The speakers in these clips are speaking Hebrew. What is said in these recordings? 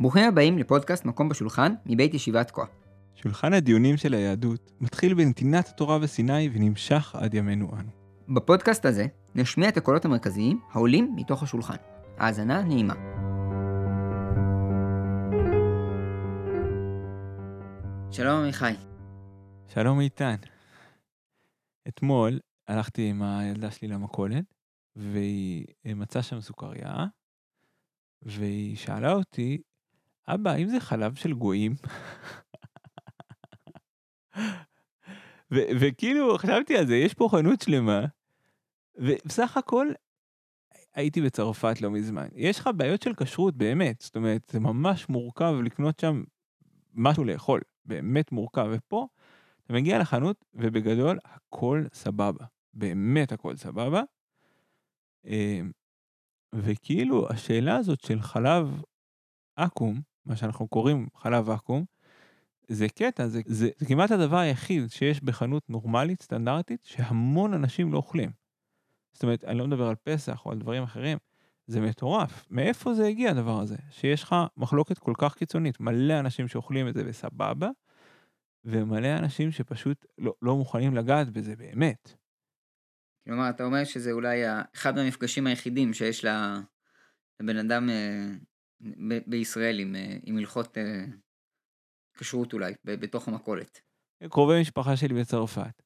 ברוכים הבאים לפודקאסט מקום בשולחן מבית ישיבת כה. שולחן הדיונים של היהדות מתחיל בנתינת התורה בסיני ונמשך עד ימינו אנו. בפודקאסט הזה נשמיע את הקולות המרכזיים העולים מתוך השולחן. האזנה נעימה. שלום עמיחי. שלום איתן. אתמול הלכתי עם הילדה שלי למכולת, והיא מצאה שם סוכריה, והיא שאלה אותי, אבא, האם זה חלב של גויים? ו- וכאילו, חשבתי על זה, יש פה חנות שלמה, ובסך הכל, הייתי בצרפת לא מזמן. יש לך בעיות של כשרות, באמת. זאת אומרת, זה ממש מורכב לקנות שם משהו לאכול. באמת מורכב. ופה, אתה מגיע לחנות, ובגדול, הכל סבבה. באמת הכל סבבה. אמ, וכאילו, השאלה הזאת של חלב עכו"ם, מה שאנחנו קוראים חלב עכו"ם, זה קטע, זה, זה, זה כמעט הדבר היחיד שיש בחנות נורמלית, סטנדרטית, שהמון אנשים לא אוכלים. זאת אומרת, אני לא מדבר על פסח או על דברים אחרים, זה מטורף. מאיפה זה הגיע הדבר הזה? שיש לך מחלוקת כל כך קיצונית, מלא אנשים שאוכלים את זה בסבבה, ומלא אנשים שפשוט לא, לא מוכנים לגעת בזה באמת. כלומר, אתה אומר שזה אולי אחד מהמפגשים היחידים שיש לבן אדם אה, בישראל עם, אה, עם הלכות אה, כשרות אולי, בתוך המכולת. קרובי משפחה שלי בצרפת.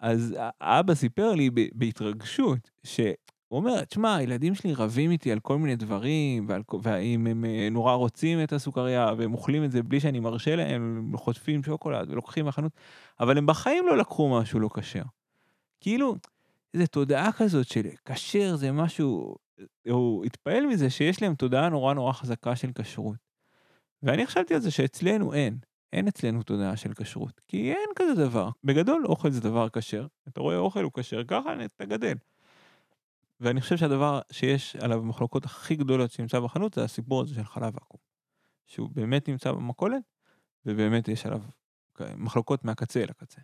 אז האבא סיפר לי בהתרגשות, שהוא אומר, תשמע, הילדים שלי רבים איתי על כל מיני דברים, ועל, והאם הם נורא רוצים את הסוכריה, והם אוכלים את זה בלי שאני מרשה להם, הם חוטפים שוקולד ולוקחים מהחנות, אבל הם בחיים לא לקחו משהו לא כשר. כאילו, איזו תודעה כזאת של כשר זה משהו, הוא התפעל מזה שיש להם תודעה נורא נורא חזקה של כשרות. ואני חשבתי על זה שאצלנו אין, אין אצלנו תודעה של כשרות, כי אין כזה דבר. בגדול אוכל זה דבר כשר, אתה רואה אוכל הוא כשר, ככה אתה גדל. ואני חושב שהדבר שיש עליו מחלוקות הכי גדולות שנמצא בחנות זה הסיפור הזה של חלב עכו"ם. שהוא באמת נמצא במכולת, ובאמת יש עליו מחלוקות מהקצה אל הקצה.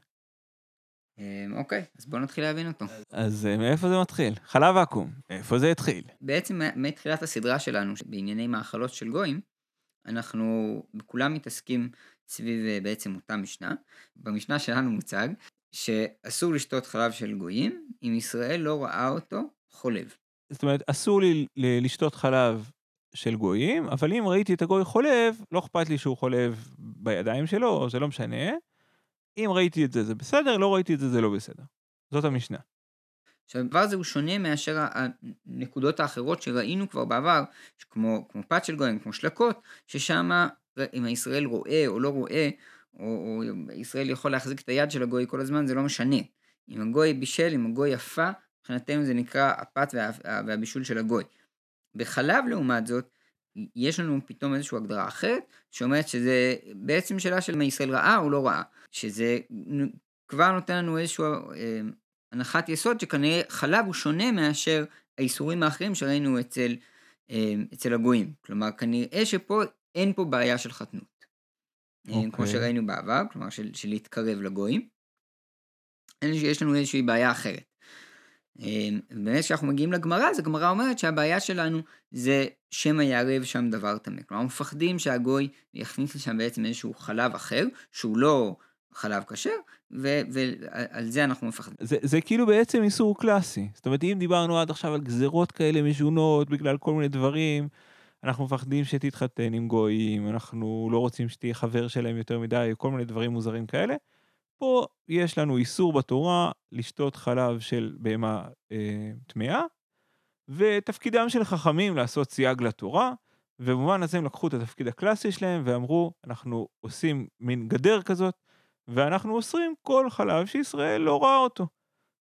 אמ, אוקיי, אז בואו נתחיל להבין אותו. אז אה, מאיפה זה מתחיל? חלב עכו"ם, איפה זה התחיל? בעצם מתחילת הסדרה שלנו, בענייני מאכלות של גויים, אנחנו כולם מתעסקים סביב אה, בעצם אותה משנה. במשנה שלנו מוצג שאסור לשתות חלב של גויים אם ישראל לא ראה אותו חולב. זאת אומרת, אסור לי לשתות חלב של גויים, אבל אם ראיתי את הגוי חולב, לא אכפת לי שהוא חולב בידיים שלו, זה לא משנה. אם ראיתי את זה, זה בסדר, לא ראיתי את זה, זה לא בסדר. זאת המשנה. עכשיו, הדבר הזה הוא שונה מאשר הנקודות האחרות שראינו כבר בעבר, כמו, כמו פת של גויים, כמו שלקות, ששם אם הישראל רואה או לא רואה, או, או ישראל יכול להחזיק את היד של הגוי כל הזמן, זה לא משנה. אם הגוי בישל, אם הגוי יפה, מבחינתנו זה נקרא הפת וה, והבישול של הגוי. בחלב לעומת זאת, יש לנו פתאום איזושהי הגדרה אחרת, שאומרת שזה בעצם שאלה של מה ישראל ראה או לא ראה, שזה כבר נותן לנו איזושהי אה, הנחת יסוד שכנראה חלב הוא שונה מאשר האיסורים האחרים שראינו אצל, אה, אצל הגויים. כלומר, כנראה שפה אין פה בעיה של חתנות. Okay. אה, כמו אוקיי. שראינו בעבר, כלומר של, של להתקרב לגויים. יש לנו איזושהי בעיה אחרת. אמ, באמת כשאנחנו מגיעים לגמרא, אז הגמרא אומרת שהבעיה שלנו זה שמא יערב שם דבר טמא. כלומר, מפחדים שהגוי יכניס לשם בעצם איזשהו חלב אחר, שהוא לא חלב כשר, ועל זה אנחנו מפחדים. זה, זה כאילו בעצם איסור קלאסי. זאת אומרת, אם דיברנו עד עכשיו על גזרות כאלה משונות בגלל כל מיני דברים, אנחנו מפחדים שתתחתן עם גויים, אנחנו לא רוצים שתהיה חבר שלהם יותר מדי, כל מיני דברים מוזרים כאלה. פה יש לנו איסור בתורה לשתות חלב של בהמה אה, טמאה, ותפקידם של חכמים לעשות סייג לתורה, ובמובן הזה הם לקחו את התפקיד הקלאסי שלהם ואמרו, אנחנו עושים מין גדר כזאת, ואנחנו אוסרים כל חלב שישראל לא ראה אותו.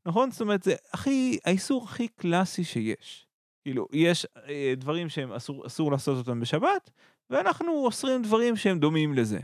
נכון? זאת אומרת, זה הכי, האיסור הכי קלאסי שיש. כאילו, יש אה, דברים שהם אסור, אסור לעשות אותם בשבת, ואנחנו אוסרים דברים שהם דומים לזה.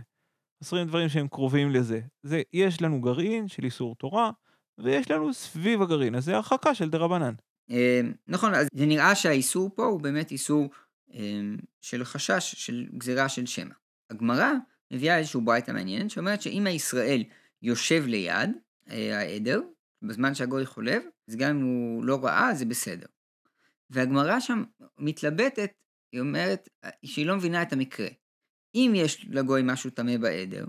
20 דברים שהם קרובים לזה. זה, יש לנו גרעין של איסור תורה, ויש לנו סביב הגרעין הזה הרחקה של דה רבנן. אמ, נכון, אז זה נראה שהאיסור פה הוא באמת איסור אמ, של חשש, של גזירה של שמע. הגמרא מביאה איזשהו ברייתא מעניין, שאומרת שאם הישראל יושב ליד אה, העדר, בזמן שהגוי חולב, אז גם אם הוא לא ראה, זה בסדר. והגמרא שם מתלבטת, היא אומרת שהיא לא מבינה את המקרה. אם יש לגוי משהו טמא בעדר,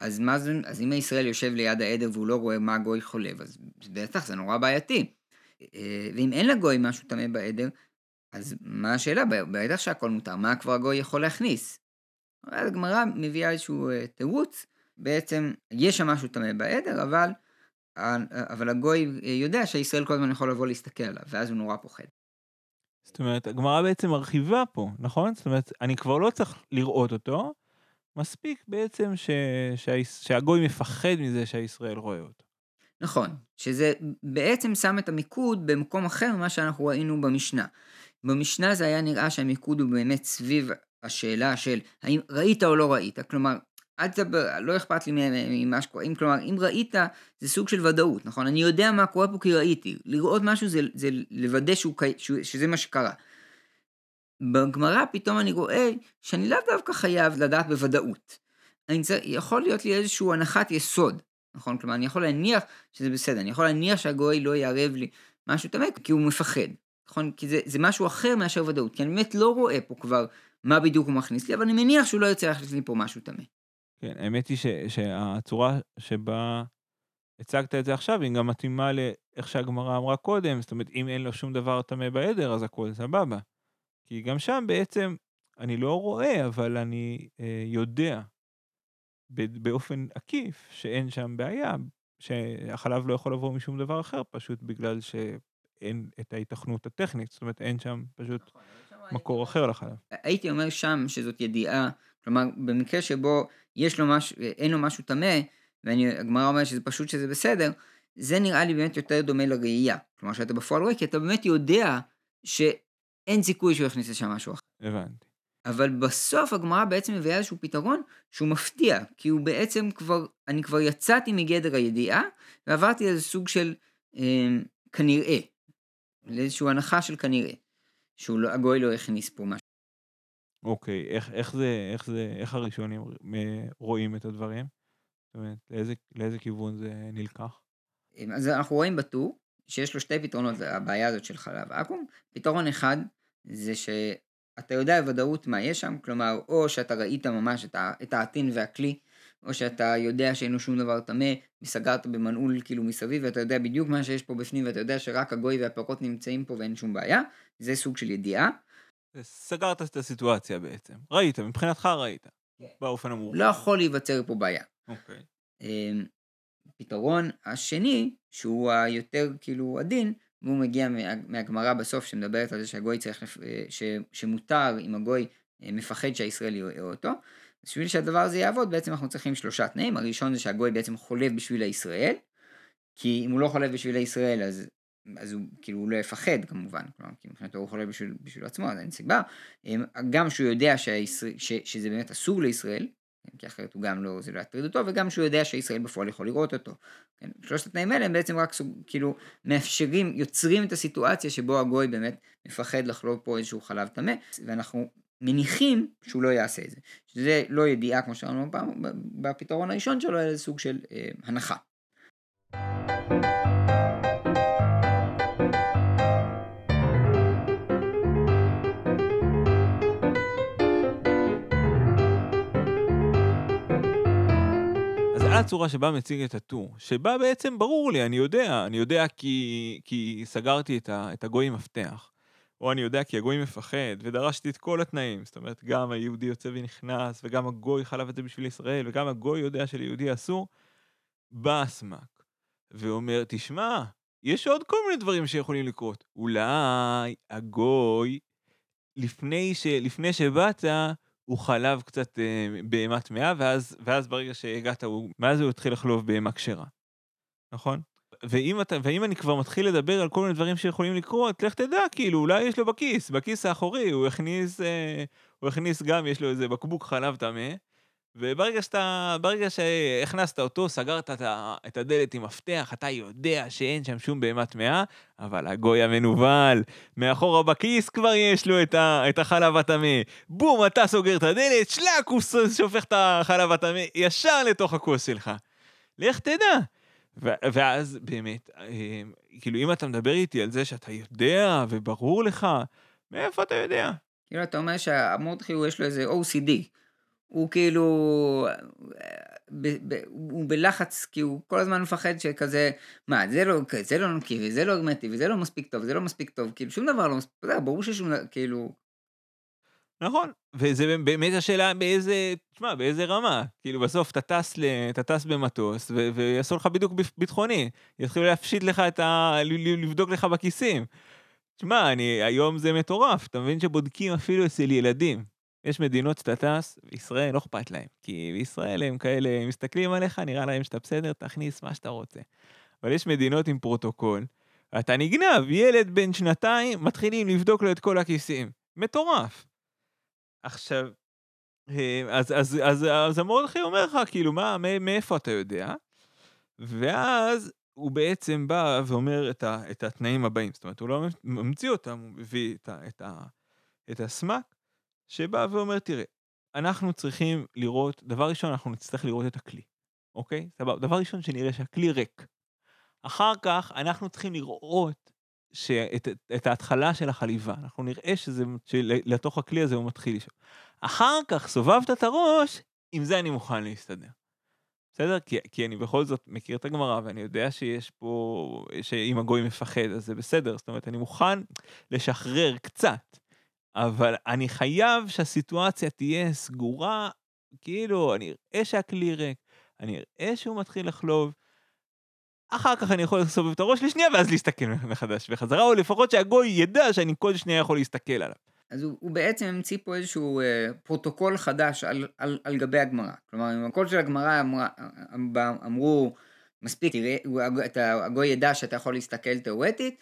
אז מה זה, אז אם הישראל יושב ליד העדר והוא לא רואה מה הגוי חולב, אז בטח זה נורא בעייתי. אה, ואם אין לגוי משהו טמא בעדר, אז מה השאלה? בטח שהכל מותר, מה כבר הגוי יכול להכניס? אז הגמרא מביאה איזשהו אה, תירוץ, בעצם יש שם משהו טמא בעדר, אבל, אבל הגוי יודע שישראל כל הזמן יכול לבוא להסתכל עליו, ואז הוא נורא פוחד. זאת אומרת, הגמרא בעצם מרחיבה פה, נכון? זאת אומרת, אני כבר לא צריך לראות אותו, מספיק בעצם ש... שה... שהגוי מפחד מזה שהישראל רואה אותו. נכון, שזה בעצם שם את המיקוד במקום אחר ממה שאנחנו ראינו במשנה. במשנה זה היה נראה שהמיקוד הוא באמת סביב השאלה של האם ראית או לא ראית, כלומר, אל תדבר, לא אכפת לי ממה שקורה, אם, כלומר, אם ראית, זה סוג של ודאות, נכון? אני יודע מה קורה פה כי ראיתי. לראות משהו זה, זה לוודא שהוא, שהוא, שזה מה שקרה. בגמרא פתאום אני רואה שאני לאו דווקא חייב לדעת בוודאות. אני צריך, יכול להיות לי איזושהי הנחת יסוד, נכון? כלומר, אני יכול להניח שזה בסדר, אני יכול להניח שהגוי לא יערב לי משהו טמא, כי הוא מפחד, נכון? כי זה, זה משהו אחר מאשר ודאות, כי אני באמת לא רואה פה כבר מה בדיוק הוא מכניס לי, אבל אני מניח שהוא לא ירצה להכניס לי פה משהו טמא. כן, האמת היא ש, שהצורה שבה הצגת את זה עכשיו, היא גם מתאימה לאיך שהגמרא אמרה קודם, זאת אומרת, אם אין לו שום דבר טמא בעדר, אז הכל סבבה. כי גם שם בעצם אני לא רואה, אבל אני אה, יודע באופן עקיף שאין שם בעיה, שהחלב לא יכול לבוא משום דבר אחר, פשוט בגלל שאין את ההיתכנות הטכנית, זאת אומרת אין שם פשוט נכון, מקור אחר לחלב. הייתי אומר שם שזאת ידיעה, כלומר במקרה שבו יש לו משהו, אין לו משהו טמא, והגמרא אומרת שזה פשוט שזה בסדר, זה נראה לי באמת יותר דומה לראייה. כלומר שאתה בפועל רואה, כי אתה באמת יודע שאין סיכוי שהוא יכניס לשם משהו אחר. הבנתי. אבל בסוף הגמרא בעצם מביאה איזשהו פתרון שהוא מפתיע, כי הוא בעצם כבר, אני כבר יצאתי מגדר הידיעה, ועברתי לאיזה סוג של אה, כנראה, לאיזושהי הנחה של כנראה, שהגוי לא הכניס פה משהו. אוקיי, איך, איך זה, איך זה, איך הראשונים רואים את הדברים? זאת אומרת, לאיזה, לאיזה כיוון זה נלקח? אז אנחנו רואים בטור שיש לו שתי פתרונות לבעיה הזאת של חלב עכו"ם. פתרון אחד זה שאתה יודע בוודאות מה יש שם, כלומר, או שאתה ראית ממש את, העטין והכלי, או שאתה יודע שאין לו שום דבר טמא, וסגרת במנעול כאילו מסביב, ואתה יודע בדיוק מה שיש פה בפנים, ואתה יודע שרק הגוי והפירות נמצאים פה ואין שום בעיה, זה סוג של ידיעה. סגרת את הסיטואציה בעצם. ראית, מבחינתך ראית. כן. באופן המורכב. לא יכול להיווצר פה בעיה. אוקיי. אמ, פתרון השני, שהוא היותר כאילו עדין, והוא מגיע מהגמרא בסוף שמדברת על זה שהגוי צריך, אה, ש, שמותר אם הגוי אה, מפחד שהישראלי יראה אותו. בשביל שהדבר הזה יעבוד בעצם אנחנו צריכים שלושה תנאים, הראשון זה שהגוי בעצם חולב בשביל הישראל, כי אם הוא לא חולב בשביל הישראל אז אז הוא כאילו הוא לא יפחד כמובן, כלומר, כי מבחינתו הוא חולה בשביל, בשביל עצמו, אז אין סיבה. אמ, גם שהוא יודע שהישראל, ש, שזה באמת אסור לישראל, כן, כי אחרת הוא גם לא, זה לא יטריד אותו, וגם שהוא יודע שישראל בפועל יכול לראות אותו. כן, שלושת התנאים האלה הם בעצם רק סוג, כאילו מאפשרים, יוצרים את הסיטואציה שבו הגוי באמת מפחד לחלוב פה איזשהו חלב טמא, ואנחנו מניחים שהוא לא יעשה את זה. שזה לא ידיעה כמו שאמרנו בפתרון הראשון שלו, אלא סוג של אה, הנחה. הצורה שבה מציג את הטור, שבה בעצם ברור לי, אני יודע, אני יודע כי, כי סגרתי את, ה, את הגוי מפתח, או אני יודע כי הגוי מפחד, ודרשתי את כל התנאים, זאת אומרת, גם היהודי יוצא ונכנס, וגם הגוי חלב את זה בשביל ישראל, וגם הגוי יודע שליהודי אסור, בא הסמ"ק, ואומר, תשמע, יש עוד כל מיני דברים שיכולים לקרות. אולי הגוי, לפני, ש, לפני שבאת, הוא חלב קצת אה, בהמה טמאה, ואז, ואז ברגע שהגעת, הוא, מאז הוא התחיל לחלוב בהמה כשרה. נכון? ואם, אתה, ואם אני כבר מתחיל לדבר על כל מיני דברים שיכולים לקרות, לך תדע, כאילו, אולי יש לו בכיס, בכיס האחורי, הוא הכניס, אה, הוא הכניס גם, יש לו איזה בקבוק חלב טמא, וברגע שאתה, ברגע שהכנסת אותו, סגרת את הדלת עם מפתח, אתה יודע שאין שם שום בהמה טמאה, אבל הגוי המנוול, מאחורה בכיס כבר יש לו את, ה, את החלב הטמא. בום, אתה סוגר את הדלת, שלק, הוא שופך את החלב הטמא ישר לתוך הכוס שלך. לך תדע. ואז באמת, אה, כאילו אם אתה מדבר איתי על זה שאתה יודע וברור לך, מאיפה אתה יודע? כאילו אתה אומר שהמורדכי יש לו איזה OCD. הוא כאילו, ב, ב, הוא בלחץ, כי הוא כל הזמן מפחד שכזה, מה, זה לא, זה לא נקי, וזה לא הרמטי, וזה לא מספיק טוב, זה לא מספיק טוב, כאילו שום דבר לא מספיק, אתה ברור ששום דבר, כאילו... נכון, וזה באמת השאלה באיזה, תשמע, באיזה רמה. כאילו בסוף אתה טס, ל, אתה טס במטוס ו- ויעשו לך בדיוק ביטחוני, יתחילו להפשיט לך את ה... לבדוק לך בכיסים. תשמע, אני, היום זה מטורף, אתה מבין שבודקים אפילו אצל ילדים. יש מדינות שאתה טס, ישראל לא אכפת להם, כי בישראל הם כאלה מסתכלים עליך, נראה להם שאתה בסדר, תכניס מה שאתה רוצה. אבל יש מדינות עם פרוטוקול, אתה נגנב, ילד בן שנתיים, מתחילים לבדוק לו את כל הכיסים. מטורף. עכשיו, אה, אז, אז, אז, אז המורדכי אומר לך, כאילו, מה, מאיפה אתה יודע? ואז הוא בעצם בא ואומר את, ה, את התנאים הבאים, זאת אומרת, הוא לא ממציא אותם, הוא מביא את, ה, את, ה, את הסמ"ק, שבא ואומר, תראה, אנחנו צריכים לראות, דבר ראשון, אנחנו נצטרך לראות את הכלי, אוקיי? סבבה, דבר ראשון, שנראה שהכלי ריק. אחר כך, אנחנו צריכים לראות שאת, את ההתחלה של החליבה, אנחנו נראה שזה, שלתוך הכלי הזה הוא מתחיל לשאול. אחר כך, סובבת את הראש, עם זה אני מוכן להסתדר. בסדר? כי, כי אני בכל זאת מכיר את הגמרא, ואני יודע שיש פה, שאם הגוי מפחד, אז זה בסדר. זאת אומרת, אני מוכן לשחרר קצת, אבל אני חייב שהסיטואציה תהיה סגורה, כאילו, אני אראה שהכלי ריק, אני אראה שהוא מתחיל לחלוב, אחר כך אני יכול לסובב את הראש לשנייה ואז להסתכל מחדש בחזרה, או לפחות שהגוי ידע שאני כל שנייה יכול להסתכל עליו. אז הוא, הוא בעצם המציא פה איזשהו אה, פרוטוקול חדש על, על, על גבי הגמרא. כלומר, אם הכל של הגמרא אמר, אמרו, מספיק, תראה, אתה, הגוי ידע שאתה יכול להסתכל תאורטית,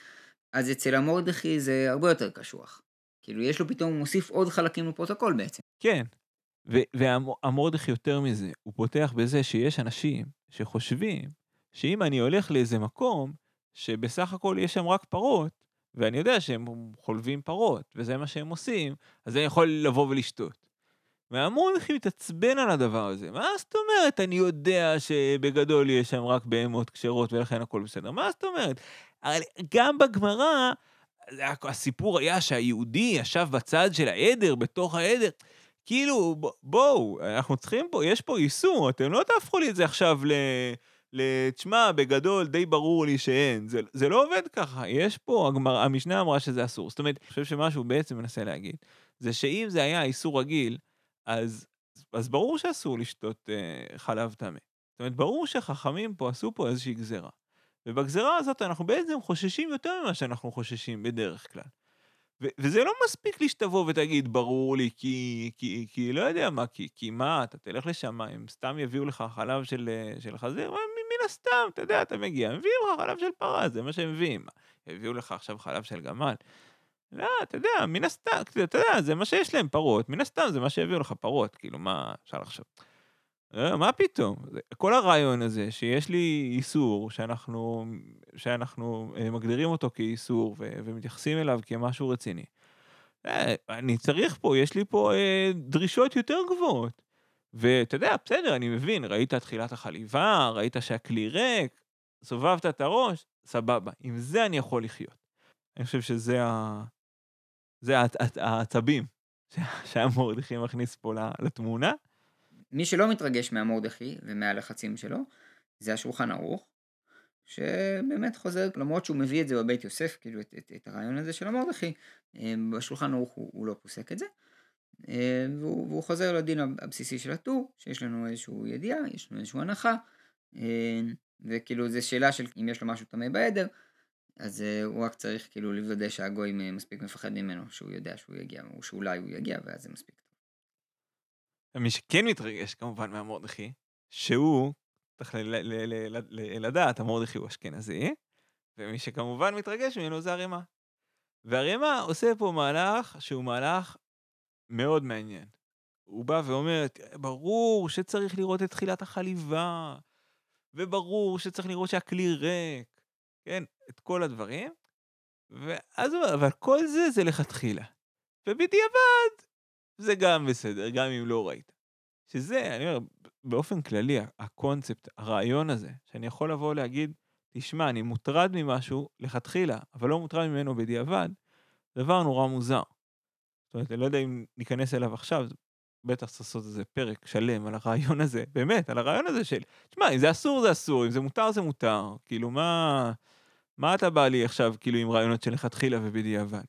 אז אצל המורדכי זה הרבה יותר קשוח. כאילו, יש לו פתאום, הוא מוסיף עוד חלקים לפרוטוקול בעצם. כן, והמורדכי יותר מזה, הוא פותח בזה שיש אנשים שחושבים שאם אני הולך לאיזה מקום, שבסך הכל יש שם רק פרות, ואני יודע שהם חולבים פרות, וזה מה שהם עושים, אז אני יכול לבוא ולשתות. והמון הולכים להתעצבן על הדבר הזה. מה זאת אומרת, אני יודע שבגדול יש שם רק בהמות כשרות ולכן הכל בסדר. מה זאת אומרת? הרי גם בגמרא, הסיפור היה שהיהודי ישב בצד של העדר, בתוך העדר. כאילו, בואו, אנחנו צריכים פה, יש פה איסור, אתם לא תהפכו לי את זה עכשיו ל... תשמע, בגדול די ברור לי שאין. זה, זה לא עובד ככה, יש פה, הגמר, המשנה אמרה שזה אסור. זאת אומרת, אני חושב שמה שהוא בעצם מנסה להגיד, זה שאם זה היה איסור רגיל, אז, אז ברור שאסור לשתות אה, חלב טמא. זאת אומרת, ברור שחכמים פה עשו פה איזושהי גזרה. ובגזרה הזאת אנחנו בעצם חוששים יותר ממה שאנחנו חוששים בדרך כלל. ו- וזה לא מספיק לי שתבוא ותגיד, ברור לי, כי, כי, כי לא יודע מה, כי, כי מה, אתה תלך לשם, הם סתם יביאו לך חלב של, של חזיר, מן הסתם, אתה יודע, אתה מגיע, מביאים לך חלב של פרה, זה מה שהם מביאים. הביאו לך עכשיו חלב של גמל. לא, אתה יודע, מן הסתם, אתה יודע, זה מה שיש להם, פרות, מן הסתם זה מה שהביאו לך פרות, כאילו, מה אפשר לחשוב? לא, מה פתאום? כל הרעיון הזה שיש לי איסור שאנחנו, שאנחנו אה, מגדירים אותו כאיסור ו- ומתייחסים אליו כמשהו רציני. אה, אני צריך פה, יש לי פה אה, דרישות יותר גבוהות. ואתה יודע, בסדר, אני מבין, ראית תחילת החליבה, ראית שהכלי ריק, סובבת את הראש, סבבה. עם זה אני יכול לחיות. אני חושב שזה ה... זה העצבים שהמורדכי מכניס פה לתמונה. מי שלא מתרגש מהמורדכי ומהלחצים שלו, זה השולחן ערוך, שבאמת חוזר, למרות שהוא מביא את זה בבית יוסף, כאילו את, את, את הרעיון הזה של המורדכי, אה, בשולחן ערוך הוא, הוא לא פוסק את זה. אה, והוא, והוא חוזר לדין הבסיסי של הטור, שיש לנו איזושהי ידיעה, יש לנו איזושהי הנחה, אה, וכאילו זו שאלה של אם יש לו משהו טמא בעדר, אז אה, הוא רק צריך כאילו לוודא שהגוי מספיק מפחד ממנו, שהוא יודע שהוא יגיע, או שאולי הוא יגיע, ואז זה מספיק. מי שכן מתרגש כמובן מהמורדכי, שהוא, צריך לדעת, המורדכי הוא אשכנזי, ומי שכמובן מתרגש ממנו זה הרימה. והרימה עושה פה מהלך שהוא מהלך מאוד מעניין. הוא בא ואומר, ברור שצריך לראות את תחילת החליבה, וברור שצריך לראות שהכלי ריק, כן, את כל הדברים, ואז הוא אומר, אבל כל זה זה לכתחילה. ובדיעבד, זה גם בסדר, גם אם לא ראית. שזה, אני אומר, באופן כללי, הקונספט, הרעיון הזה, שאני יכול לבוא ולהגיד, תשמע, אני מוטרד ממשהו לכתחילה, אבל לא מוטרד ממנו בדיעבד, דבר נורא מוזר. זאת אומרת, אני לא יודע אם ניכנס אליו עכשיו, בטח צריך לעשות איזה פרק שלם על הרעיון הזה, באמת, על הרעיון הזה של, תשמע, אם זה אסור זה אסור, אם זה מותר זה מותר, כאילו מה, מה אתה בא לי עכשיו כאילו עם רעיונות שלכתחילה ובדיעבד?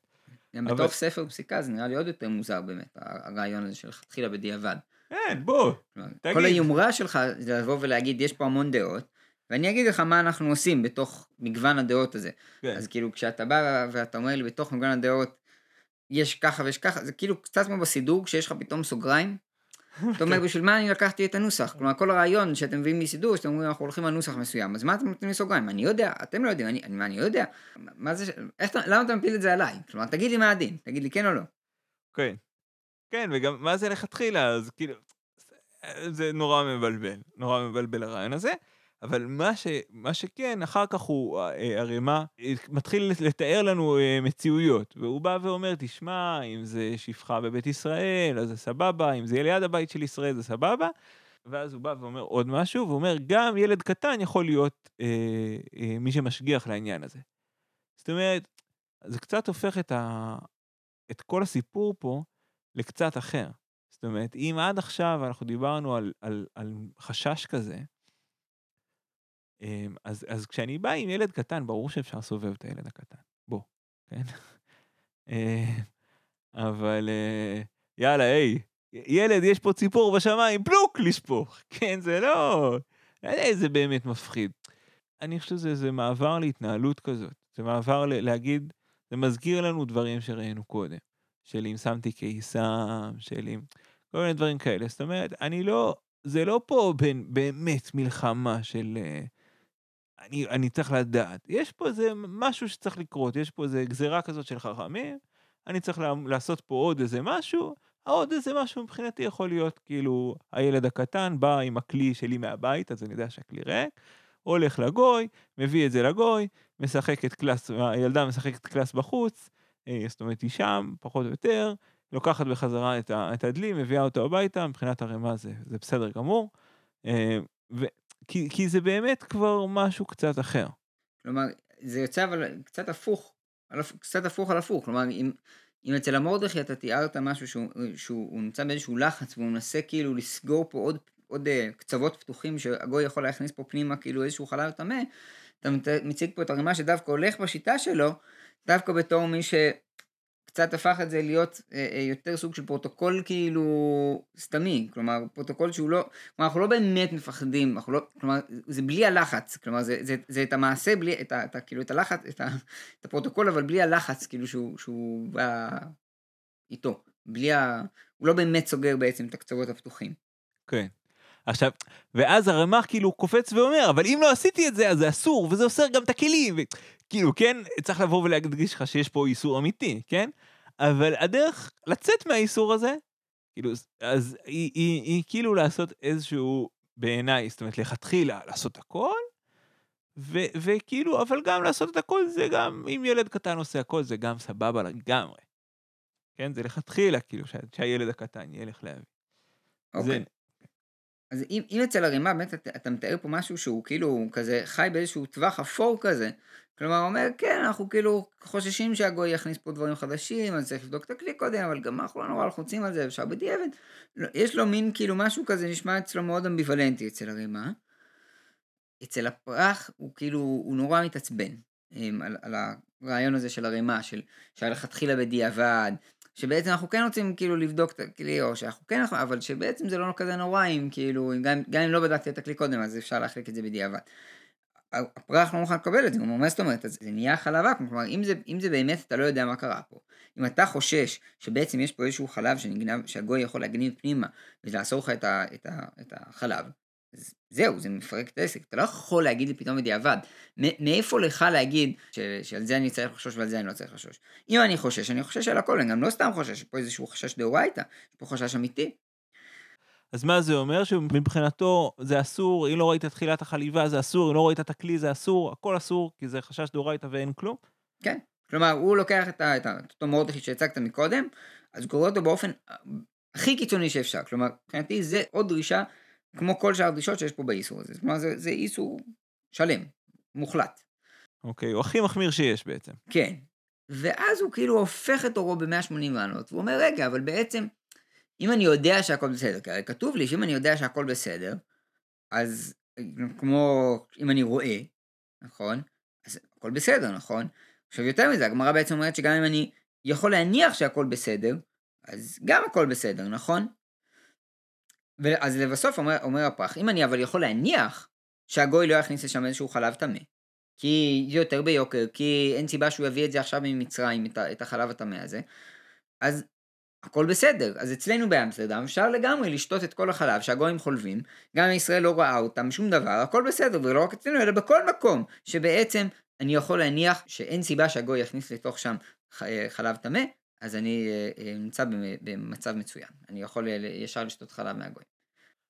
גם אבל- בתוך ספר פסיקה זה נראה לי עוד יותר מוזר באמת, הרעיון הזה של לכתחילה בדיעבד. כן, בוא, תגיד. כל היומרה שלך זה לבוא ולהגיד, יש פה המון דעות, ואני אגיד לך מה אנחנו עושים בתוך מגוון הדעות הזה. כן. אז כאילו, כשאתה בא ואתה אומר לי, בתוך מגוון הדעות, יש ככה ויש ככה, זה כאילו קצת כמו בסידור, כשיש לך פתאום סוגריים. אתה אומר, בשביל מה אני לקחתי את הנוסח? כלומר, כל הרעיון שאתם מביאים מסידור, שאתם אומרים, אנחנו הולכים על נוסח מסוים, אז מה אתם נותנים לי סוגריים? אני יודע, אתם לא יודעים, אני, מה אני יודע? מה זה, איך אתה, למה אתה מפיל את זה עליי? כלומר, תגיד לי מה הדין, תגיד לי כן או לא. כן. כן, וגם מה זה לכתחילה, אז כאילו, זה נורא מבלבל, נורא מבלבל הרעיון הזה, אבל מה, ש, מה שכן, אחר כך הוא, אה, הרי מה, אה, מתחיל לתאר לנו אה, מציאויות, והוא בא ואומר, תשמע, אם זה שפחה בבית ישראל, אז זה סבבה, אם זה יהיה ליד הבית של ישראל, זה סבבה. ואז הוא בא ואומר עוד משהו, ואומר, גם ילד קטן יכול להיות אה, אה, מי שמשגיח לעניין הזה. זאת אומרת, זה קצת הופך את, ה, את כל הסיפור פה לקצת אחר. זאת אומרת, אם עד עכשיו אנחנו דיברנו על, על, על חשש כזה, אז, אז כשאני בא עם ילד קטן, ברור שאפשר לסובב את הילד הקטן. בוא, כן? אה, אבל אה, יאללה, היי, ילד, יש פה ציפור בשמיים, פלוק, לשפוך. כן, זה לא... אה, זה באמת מפחיד. אני חושב שזה זה מעבר להתנהלות כזאת. זה מעבר ל- להגיד, זה מזכיר לנו דברים שראינו קודם. של אם שמתי קיסם, של אם... כל מיני דברים כאלה. זאת אומרת, אני לא... זה לא פה בין באמת מלחמה של... אה, אני, אני צריך לדעת. יש פה איזה משהו שצריך לקרות, יש פה איזה גזירה כזאת של חכמים, אני צריך לה, לעשות פה עוד איזה משהו, העוד איזה משהו מבחינתי יכול להיות כאילו הילד הקטן בא עם הכלי שלי מהבית, אז אני יודע שהכלי ריק, הולך לגוי, מביא את זה לגוי, משחקת קלאס, הילדה משחקת קלאס בחוץ, אה, זאת אומרת היא שם, פחות או יותר, לוקחת בחזרה את, את הדלי, מביאה אותו הביתה, מבחינת הרמ"א זה, זה בסדר גמור. אה, ו, כי, כי זה באמת כבר משהו קצת אחר. כלומר, זה יוצא אבל קצת הפוך, על קצת הפוך על הפוך, כלומר, אם, אם אצל המורדכי אתה תיארת משהו שהוא, שהוא הוא נמצא באיזשהו לחץ והוא מנסה כאילו לסגור פה עוד, עוד uh, קצוות פתוחים שהגוי יכול להכניס פה פנימה כאילו איזשהו חלל טמא, אתה מציג פה את הרמ"א שדווקא הולך בשיטה שלו, דווקא בתור מי שקצת הפך את זה להיות אה, אה, יותר סוג של פרוטוקול כאילו סתמי, כלומר פרוטוקול שהוא לא, כלומר אנחנו לא באמת מפחדים, אנחנו לא, כלומר זה בלי הלחץ, כלומר זה, זה, זה את המעשה בלי, את, ה, את, כאילו את הלחץ, את, את הפרוטוקול אבל בלי הלחץ כאילו שהוא, שהוא בא איתו, בלי ה... הוא לא באמת סוגר בעצם את הקצוות הפתוחים. כן. עכשיו, ואז הרמ"ח כאילו קופץ ואומר, אבל אם לא עשיתי את זה, אז זה אסור, וזה אוסר גם את הכלים. וכאילו, כן, צריך לבוא ולהדגיש לך שיש פה איסור אמיתי, כן? אבל הדרך לצאת מהאיסור הזה, כאילו, אז היא, היא, היא כאילו לעשות איזשהו, בעיניי, זאת אומרת, לכתחילה לעשות הכל, ו, וכאילו, אבל גם לעשות את הכל זה גם, אם ילד קטן עושה הכל, זה גם סבבה לגמרי. כן, זה לכתחילה, כאילו, שה, שהילד הקטן ילך להביא. אוקיי. זה, אז אם, אם אצל הרימה באמת אתה, אתה מתאר פה משהו שהוא כאילו כזה חי באיזשהו טווח אפור כזה, כלומר הוא אומר כן אנחנו כאילו חוששים שהגוי יכניס פה דברים חדשים אז צריך לבדוק את הכלי קודם אבל גם אנחנו לא נורא לחוצים על זה אפשר בדיעבד, לא, יש לו מין כאילו משהו כזה נשמע אצלו מאוד אמביוולנטי אצל הרימה, אצל הפרח הוא כאילו הוא נורא מתעצבן עם, על, על הרעיון הזה של הרימה של שהלכתחילה בדיעבד שבעצם אנחנו כן רוצים כאילו לבדוק את הכלי, או שאנחנו כן, אבל שבעצם זה לא כזה נורא אם כאילו, גם, גם אם לא בדקתי את הכלי קודם, אז אפשר להחליק את זה בדיעבד. הפרח לא מוכן לקבל את זה, הוא אומר, מה זאת אומרת, זה נהיה חלב ואקום, כלומר, אם זה, אם זה באמת, אתה לא יודע מה קרה פה. אם אתה חושש שבעצם יש פה איזשהו חלב שנגנב, שהגוי יכול להגניב פנימה, ולעשור לך את, ה, את, ה, את החלב, זהו, זה מפרק את העסק, אתה לא יכול להגיד לי פתאום בדיעבד. מאיפה לך להגיד ש, שעל זה אני צריך לחשוש ועל זה אני לא צריך לחשוש? אם אני חושש, אני חושש על הכל, אני גם לא סתם חושש, פה איזשהו חשש דאורייתא, יש פה חשש אמיתי. אז מה זה אומר? שמבחינתו זה אסור, אם לא ראית את תחילת החליבה זה אסור, אם לא ראית את הכלי זה אסור, הכל אסור, כי זה חשש דאורייתא ואין כלום? כן, כלומר, הוא לוקח את, ה, את, ה, את אותו מורדכי שהצגת מקודם, אז הוא קורא אותו באופן הכי קיצוני שאפשר, כלומר, מבחינתי זה עוד דרישה, כמו כל שאר הדרישות שיש פה באיסור הזה, כלומר, זה, זה איסור שלם, מוחלט. אוקיי, הוא הכי מחמיר שיש בעצם. כן, ואז הוא כאילו הופך את אורו ב-180 מעלות, והוא אומר, רגע, אבל בעצם, אם אני יודע שהכל בסדר, כי הרי כתוב לי שאם אני יודע שהכל בסדר, אז כמו אם אני רואה, נכון? אז הכל בסדר, נכון? עכשיו יותר מזה, הגמרא בעצם אומרת שגם אם אני יכול להניח שהכל בסדר, אז גם הכל בסדר, נכון? אז לבסוף אומר, אומר הפרח, אם אני אבל יכול להניח שהגוי לא יכניס לשם איזשהו חלב טמא, כי זה יותר ביוקר, כי אין סיבה שהוא יביא את זה עכשיו ממצרים, את החלב הטמא הזה, אז הכל בסדר. אז אצלנו באמסטרדם אפשר לגמרי לשתות את כל החלב שהגויים חולבים, גם ישראל לא ראה אותם, שום דבר, הכל בסדר, ולא רק אצלנו, אלא בכל מקום, שבעצם אני יכול להניח שאין סיבה שהגוי יכניס לתוך שם חלב טמא, אז אני אה, אה, נמצא במצב מצוין. אני יכול אה, ישר לשתות חלב מהגויים.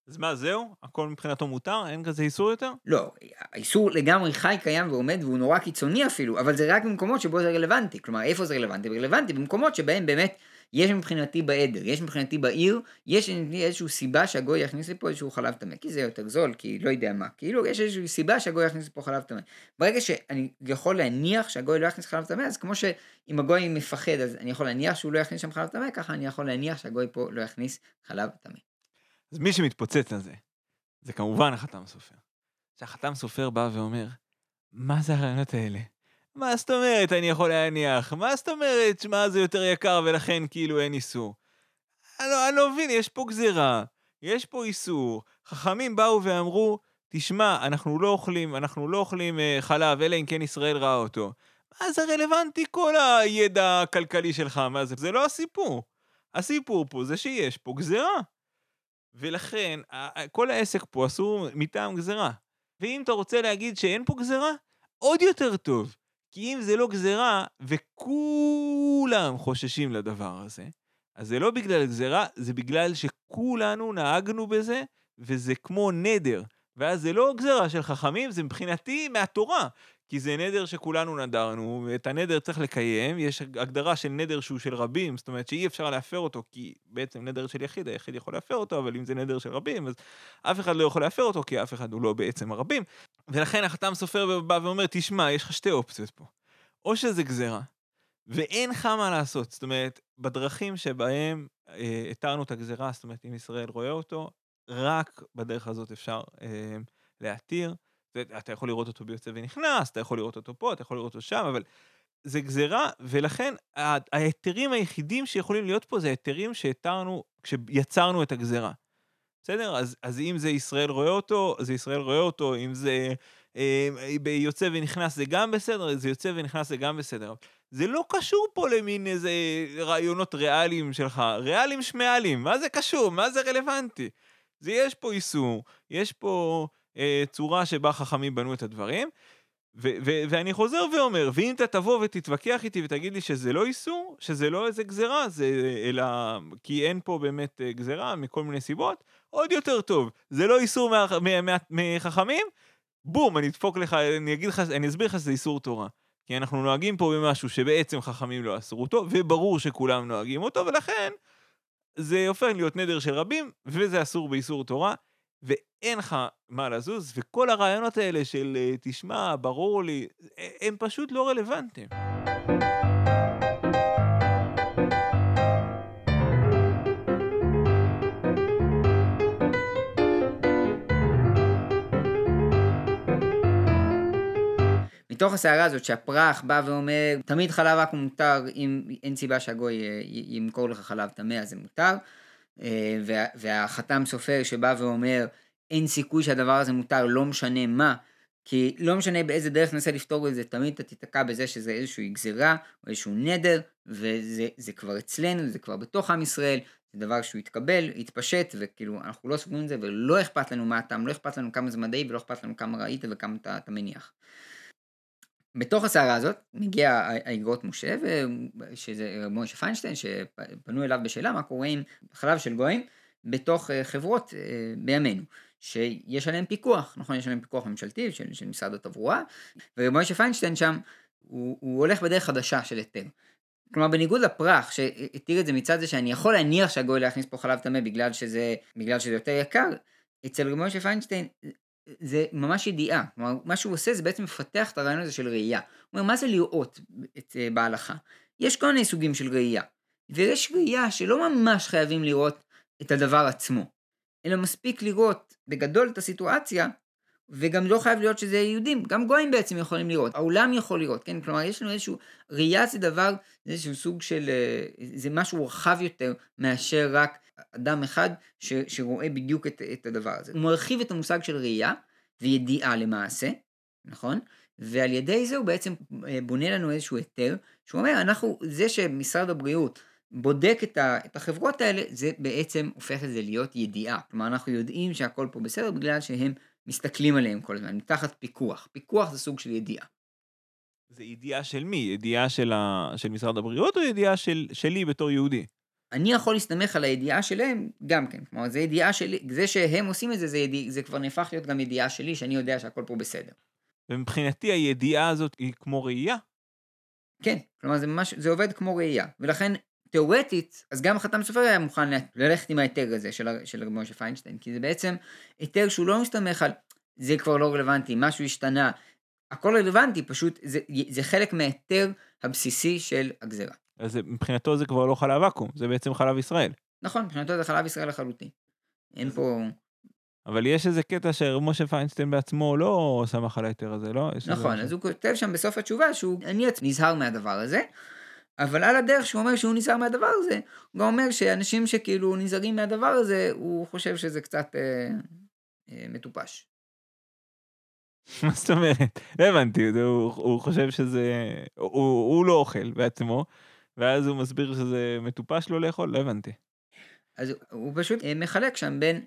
אז מה, זהו? הכל מבחינתו מותר? אין כזה איסור יותר? לא, האיסור לגמרי חי, קיים ועומד, והוא נורא קיצוני אפילו, אבל זה רק במקומות שבו זה רלוונטי. כלומר, איפה זה רלוונטי? רלוונטי במקומות שבהם באמת יש מבחינתי בעדר, יש מבחינתי בעיר, יש איזושהי סיבה שהגוי יכניס לפה איזשהו חלב טמא, כי זה יותר זול, כי לא יודע מה, כאילו יש איזושהי סיבה שהגוי יכניס לפה חלב טמא. ברגע שאני יכול להניח שהגוי לא יכניס חלב טמא, אז כמו שאם הגוי מפחד, אז אני יכול להניח שהוא לא יכניס שם חלב טמא, ככה אני יכול להניח שהגוי פה לא יכניס חלב טמא. אז מי שמתפוצץ על זה, זה כמובן החתם סופר. שהחתם סופר בא ואומר, מה זה הרעיונות האלה? מה זאת אומרת אני יכול להניח? מה זאת אומרת, שמע זה יותר יקר ולכן כאילו אין איסור? לא, אני לא מבין, יש פה גזירה, יש פה איסור. חכמים באו ואמרו, תשמע, אנחנו לא אוכלים, אנחנו לא אוכלים uh, חלב, אלא אם כן ישראל ראה אותו. מה זה רלוונטי כל הידע הכלכלי שלך? מה זה? זה לא הסיפור. הסיפור פה זה שיש פה גזירה. ולכן, כל העסק פה אסור מטעם גזירה. ואם אתה רוצה להגיד שאין פה גזירה, עוד יותר טוב. כי אם זה לא גזירה, וכולם חוששים לדבר הזה, אז זה לא בגלל גזירה, זה בגלל שכולנו נהגנו בזה, וזה כמו נדר. ואז זה לא גזירה של חכמים, זה מבחינתי מהתורה. כי זה נדר שכולנו נדרנו, את הנדר צריך לקיים, יש הגדרה של נדר שהוא של רבים, זאת אומרת שאי אפשר להפר אותו, כי בעצם נדר של יחיד, היחיד יכול להפר אותו, אבל אם זה נדר של רבים, אז אף אחד לא יכול להפר אותו, כי אף אחד הוא לא בעצם הרבים. ולכן החתם סופר בא ואומר, תשמע, יש לך שתי אופציות פה. או שזה גזירה, ואין לך מה לעשות, זאת אומרת, בדרכים שבהם אה, התרנו את הגזירה, זאת אומרת, אם ישראל רואה אותו, רק בדרך הזאת אפשר אה, להתיר. אתה יכול לראות אותו ביוצא ונכנס, אתה יכול לראות אותו פה, אתה יכול לראות אותו שם, אבל זה גזירה, ולכן ההיתרים היחידים שיכולים להיות פה זה ההיתרים שהתרנו כשיצרנו את הגזירה. בסדר? אז, אז אם זה ישראל רואה אותו, זה ישראל רואה אותו, אם זה אה, יוצא ונכנס זה גם בסדר, זה יוצא ונכנס זה גם בסדר. זה לא קשור פה למין איזה רעיונות ריאליים שלך, ריאליים שמאליים, מה זה קשור? מה זה רלוונטי? זה יש פה איסור, יש פה צורה שבה חכמים בנו את הדברים. ואני חוזר ואומר, ואם אתה תבוא ותתווכח איתי ותגיד לי שזה לא איסור, שזה לא איזה גזירה, זה אלא כי אין פה באמת אה, גזירה מכל מיני סיבות, עוד יותר טוב. זה לא איסור מחכמים, בום, אני אדפוק לך, אני אגיד לך, אני אסביר לך שזה איסור תורה. כי אנחנו נוהגים פה במשהו שבעצם חכמים לא אסרו אותו, וברור שכולם נוהגים אותו, ולכן זה הופך להיות נדר של רבים, וזה אסור באיסור תורה. ואין לך מה לזוז, וכל הרעיונות האלה של אה, תשמע, ברור לי, הם פשוט לא רלוונטיים. מתוך הסערה הזאת שהפרח בא ואומר, תמיד חלב רק מותר אם אין סיבה שהגוי אה, ימכור לך חלב טמא אז זה מותר. אה, וה, והחתם סופר שבא ואומר אין סיכוי שהדבר הזה מותר לא משנה מה, כי לא משנה באיזה דרך ננסה לפתור את זה, תמיד אתה תיתקע בזה שזה איזושהי גזירה או איזשהו נדר, וזה כבר אצלנו, זה כבר בתוך עם ישראל, זה דבר שהוא יתקבל, יתפשט, וכאילו אנחנו לא סוגרים את זה ולא אכפת לנו מה הטעם, לא אכפת לנו כמה זה מדעי ולא אכפת לנו כמה ראית וכמה אתה, אתה מניח. בתוך הסערה הזאת מגיע האגרות משה, שזה משה פיינשטיין, שפנו אליו בשאלה מה קורה עם חלב של גויים בתוך אה, חברות אה, בימינו, שיש עליהם פיקוח, נכון? יש עליהם פיקוח ממשלתי של, של משרד התברואה, ומשה פיינשטיין שם, הוא, הוא הולך בדרך חדשה של היתר. כלומר בניגוד לפרח שהתיר את זה מצד זה שאני יכול להניח שהגוי יכניס פה חלב טמא בגלל בגלל שזה יותר יקר, אצל רבי משה פיינשטיין זה ממש ידיעה, כלומר מה שהוא עושה זה בעצם מפתח את הרעיון הזה של ראייה. הוא אומר מה זה לראות את, uh, בהלכה? יש כל מיני סוגים של ראייה, ויש ראייה שלא ממש חייבים לראות את הדבר עצמו, אלא מספיק לראות בגדול את הסיטואציה, וגם לא חייב להיות שזה יהודים, גם גויים בעצם יכולים לראות, העולם יכול לראות, כן? כלומר, יש לנו איזשהו, ראייה זה דבר, זה איזשהו סוג של, אה, זה משהו רחב יותר מאשר רק אדם אחד ש, שרואה בדיוק את, את הדבר הזה. הוא מרחיב את המושג של ראייה וידיעה למעשה, נכון? ועל ידי זה הוא בעצם אה, בונה לנו איזשהו היתר, שהוא אומר, אנחנו, זה שמשרד הבריאות בודק את, ה, את החברות האלה, זה בעצם הופך את זה להיות ידיעה. כלומר, אנחנו יודעים שהכל פה בסדר בגלל שהם מסתכלים עליהם כל הזמן, מתחת פיקוח. פיקוח זה סוג של ידיעה. זה ידיעה של מי? ידיעה של, ה... של משרד הבריאות או ידיעה של... שלי בתור יהודי? אני יכול להסתמך על הידיעה שלהם גם כן. כלומר, זה ידיעה שלי, זה שהם עושים את זה, זה, ידיע, זה כבר נהפך להיות גם ידיעה שלי, שאני יודע שהכל פה בסדר. ומבחינתי הידיעה הזאת היא כמו ראייה? כן, כלומר זה ממש, זה עובד כמו ראייה. ולכן, תאורטית, אז גם החתם סופר היה מוכן ללכת עם ההיתר הזה של, של רב משה פיינשטיין, כי זה בעצם היתר שהוא לא מסתמך על זה כבר לא רלוונטי, משהו השתנה, הכל רלוונטי, פשוט זה, זה חלק מההיתר הבסיסי של הגזרה. אז מבחינתו זה כבר לא חלב ואקום, זה בעצם חלב ישראל. נכון, מבחינתו זה חלב ישראל לחלוטין. אין פה... אבל יש איזה קטע שמשה פיינשטיין בעצמו לא שמח על ההיתר הזה, לא? נכון, אז הוא כותב שם בסוף התשובה שהוא, אני נזהר מהדבר הזה, אבל על הדרך שהוא אומר שהוא נזהר מהדבר הזה, הוא גם אומר שאנשים שכאילו נזהרים מהדבר הזה, הוא חושב שזה קצת אה, אה, מטופש. מה זאת אומרת? לא הבנתי, הוא, הוא חושב שזה... הוא, הוא לא אוכל בעצמו, ואז הוא מסביר שזה מטופש לא לאכול? לא הבנתי. אז הוא פשוט אה, מחלק שם בין,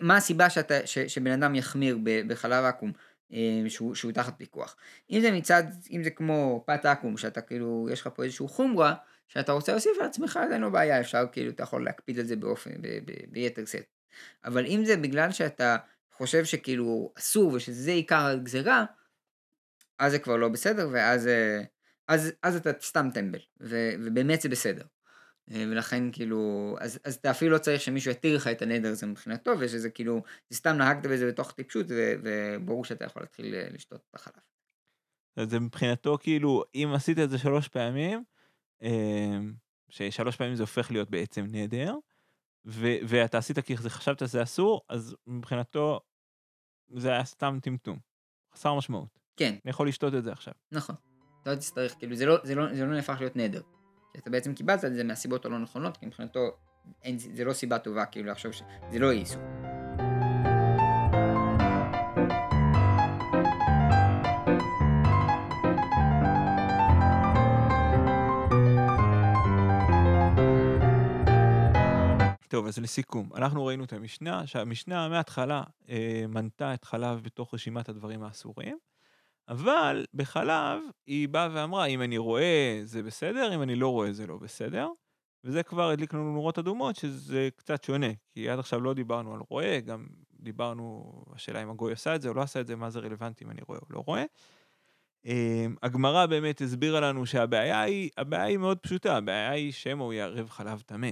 מה הסיבה שאתה, ש, שבן אדם יחמיר בחלב עכו"ם אה, שהוא, שהוא תחת פיקוח. אם זה מצד, אם זה כמו פת עכו"ם, שאתה כאילו, יש לך פה איזשהו חומרה, שאתה רוצה להוסיף לעצמך, אז אין לו בעיה, אפשר כאילו, אתה יכול להקפיד על זה באופן, ב, ב, ביתר סט. אבל אם זה בגלל שאתה חושב שכאילו אסור ושזה עיקר הגזירה, אז זה כבר לא בסדר, ואז אה, אז, אז אתה סתם טמבל, ו, ובאמת זה בסדר. אה, ולכן כאילו, אז, אז אתה אפילו לא צריך שמישהו יתיר לך את הנדר הזה מבחינתו, ושזה כאילו, זה סתם נהגת בזה בתוך טיפשות, ו, וברור שאתה יכול להתחיל אה, לשתות את החלב. זה מבחינתו כאילו, אם עשית את זה שלוש פעמים, ששלוש פעמים זה הופך להיות בעצם נדר, ו- ואתה עשית כי חשבת שזה אסור, אז מבחינתו זה היה סתם טמטום. חסר משמעות. כן. אני יכול לשתות את זה עכשיו. נכון. לא תצטרך, כאילו זה לא, זה לא, זה לא נהפך להיות נדר. אתה בעצם קיבלת את זה מהסיבות הלא נכונות, כי מבחינתו אין, זה לא סיבה טובה כאילו לחשוב שזה לא יהיה איסור. טוב, אז לסיכום, אנחנו ראינו את המשנה, שהמשנה מההתחלה אה, מנתה את חלב בתוך רשימת הדברים האסורים, אבל בחלב היא באה ואמרה, אם אני רואה זה בסדר, אם אני לא רואה זה לא בסדר, וזה כבר הדליק לנו נורות אדומות, שזה קצת שונה, כי עד עכשיו לא דיברנו על רואה, גם דיברנו, השאלה אם הגוי עשה את זה או לא עשה את זה, מה זה רלוונטי אם אני רואה או לא רואה. אה, הגמרא באמת הסבירה לנו שהבעיה היא, הבעיה היא מאוד פשוטה, הבעיה היא שמא הוא יערב חלב טמא.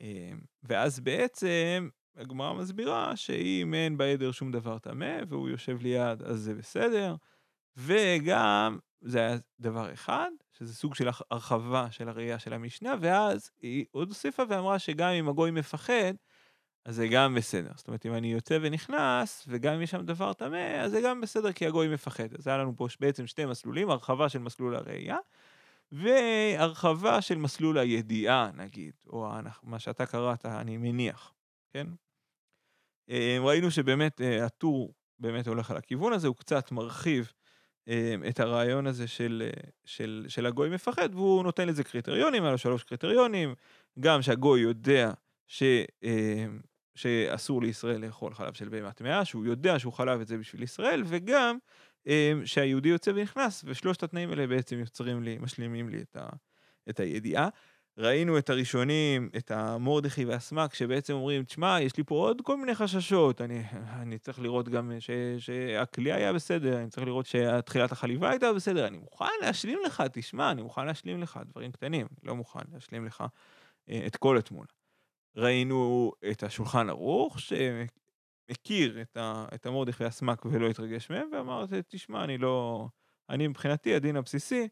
אמ, ואז בעצם הגמרא מסבירה שאם אין בעדר שום דבר טמא והוא יושב ליד אז זה בסדר, וגם זה היה דבר אחד, שזה סוג של הרחבה של הראייה של המשנה, ואז היא עוד הוסיפה ואמרה שגם אם הגוי מפחד, אז זה גם בסדר. זאת אומרת, אם אני יוצא ונכנס, וגם אם יש שם דבר טמא, אז זה גם בסדר כי הגוי מפחד. אז היה לנו פה בעצם שתי מסלולים, הרחבה של מסלול הראייה, והרחבה של מסלול הידיעה, נגיד, או מה שאתה קראת, אני מניח, כן? אה, ראינו שבאמת אה, הטור באמת הולך על הכיוון הזה, הוא קצת מרחיב את הרעיון הזה של, של, של הגוי מפחד, והוא נותן לזה קריטריונים, היה לו שלוש קריטריונים, גם שהגוי יודע ש, שאסור לישראל לאכול חלב של בהמה טמאה, שהוא יודע שהוא חלב את זה בשביל ישראל, וגם שהיהודי יוצא ונכנס, ושלושת התנאים האלה בעצם יוצרים לי, משלימים לי את, ה, את הידיעה. ראינו את הראשונים, את המורדכי והסמק, שבעצם אומרים, תשמע, יש לי פה עוד כל מיני חששות, אני, אני צריך לראות גם ש, שהכלי היה בסדר, אני צריך לראות שתחילת החליבה הייתה בסדר, אני מוכן להשלים לך, תשמע, אני מוכן להשלים לך דברים קטנים, אני לא מוכן להשלים לך אה, את כל התמונה. ראינו את השולחן ערוך, הכיר את, את המורדכי והסמק ולא התרגש מהם, ואמר, תשמע, אני לא... אני מבחינתי, הדין הבסיסי,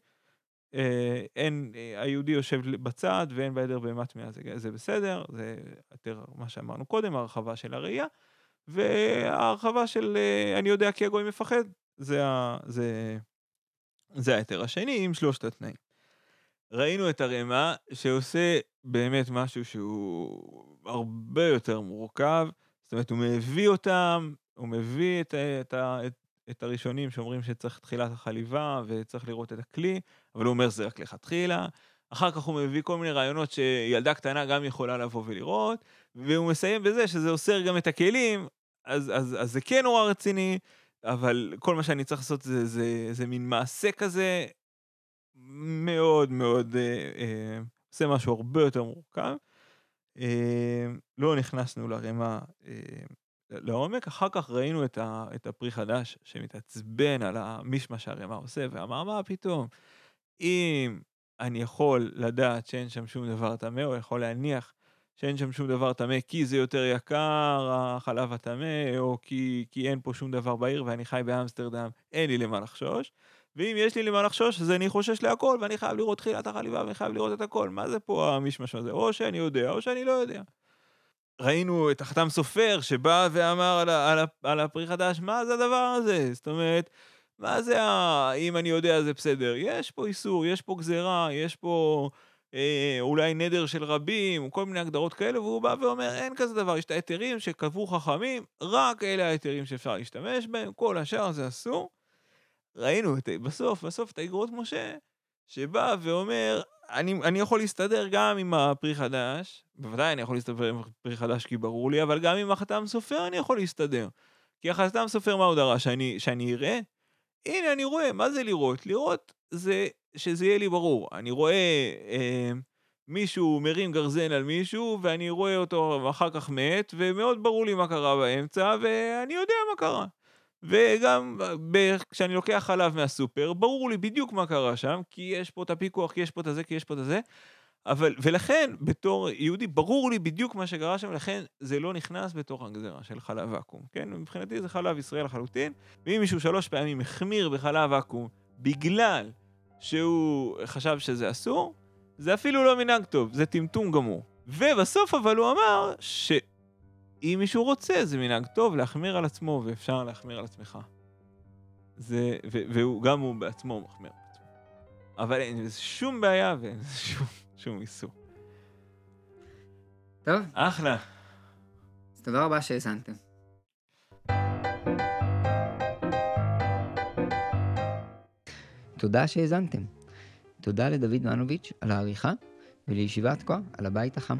אין, אה, היהודי יושב בצד ואין בעדר בהמה טמאה, זה, זה בסדר, זה יותר מה שאמרנו קודם, הרחבה של הראייה, וההרחבה של אה, אני יודע כי הגוי מפחד, זה, זה, זה ההיתר השני עם שלושת התנאים. ראינו את הרמ"א שעושה באמת משהו שהוא הרבה יותר מורכב, זאת אומרת הוא מביא אותם, הוא מביא את, את, את, את הראשונים שאומרים שצריך תחילת החליבה וצריך לראות את הכלי, אבל הוא אומר זה רק לכתחילה. אחר כך הוא מביא כל מיני רעיונות שילדה קטנה גם יכולה לבוא ולראות, והוא מסיים בזה שזה אוסר גם את הכלים, אז, אז, אז זה כן נורא רציני, אבל כל מה שאני צריך לעשות זה, זה, זה מין מעשה כזה מאוד מאוד, אה, אה, עושה משהו הרבה יותר מורכב. אה, לא נכנסנו לרמה אה, לעומק, אחר כך ראינו את, ה, את הפרי חדש שמתעצבן על המישמע שהרמה עושה, ואמר מה פתאום, אם אני יכול לדעת שאין שם שום דבר טמא, או יכול להניח שאין שם שום דבר טמא כי זה יותר יקר, החלב הטמא, או כי, כי אין פה שום דבר בעיר ואני חי באמסטרדם, אין לי למה לחשוש. ואם יש לי למה לחשוש, אז אני חושש להכל, ואני חייב לראות תחילת החליבה, ואני חייב לראות את הכל. מה זה פה המשמש הזה? או שאני יודע, או שאני לא יודע. ראינו את החתם סופר שבא ואמר על, על, על הפרי חדש, מה זה הדבר הזה? זאת אומרת, מה זה ה... אם אני יודע זה בסדר? יש פה איסור, יש פה גזירה, יש פה אה, אולי נדר של רבים, כל מיני הגדרות כאלה, והוא בא ואומר, אין כזה דבר, יש את ההיתרים שקבעו חכמים, רק אלה ההיתרים שאפשר להשתמש בהם, כל השאר זה אסור. ראינו את, בסוף, בסוף את האגרות משה, שבא ואומר, אני, אני יכול להסתדר גם עם הפרי חדש, בוודאי אני יכול להסתדר עם הפרי חדש כי ברור לי, אבל גם עם החתם סופר אני יכול להסתדר. כי החתם סופר מה הוא דרש? שאני, שאני אראה? הנה אני רואה, מה זה לראות? לראות זה שזה יהיה לי ברור. אני רואה אה, מישהו מרים גרזן על מישהו, ואני רואה אותו אחר כך מת, ומאוד ברור לי מה קרה באמצע, ואני יודע מה קרה. וגם כשאני לוקח חלב מהסופר, ברור לי בדיוק מה קרה שם, כי יש פה את הפיקוח, כי יש פה את הזה, כי יש פה את הזה. אבל, ולכן, בתור יהודי, ברור לי בדיוק מה שקרה שם, לכן זה לא נכנס בתוך הגזרה של חלב ואקום, כן? מבחינתי זה חלב ישראל לחלוטין, ואם מישהו שלוש פעמים החמיר בחלב ואקום בגלל שהוא חשב שזה אסור, זה אפילו לא מנהג טוב, זה טמטום גמור. ובסוף אבל הוא אמר ש... אם מישהו רוצה, זה מנהג טוב להחמיר על עצמו, ואפשר להחמיר על עצמך. זה, והוא, גם הוא בעצמו מחמיר על עצמו. אבל אין שום בעיה ואין שום, שום איסור. טוב. אחלה. אז תודה רבה שהאזנתם. תודה שהאזנתם. תודה לדוד מנוביץ' על העריכה, ולישיבת כה על הבית החם.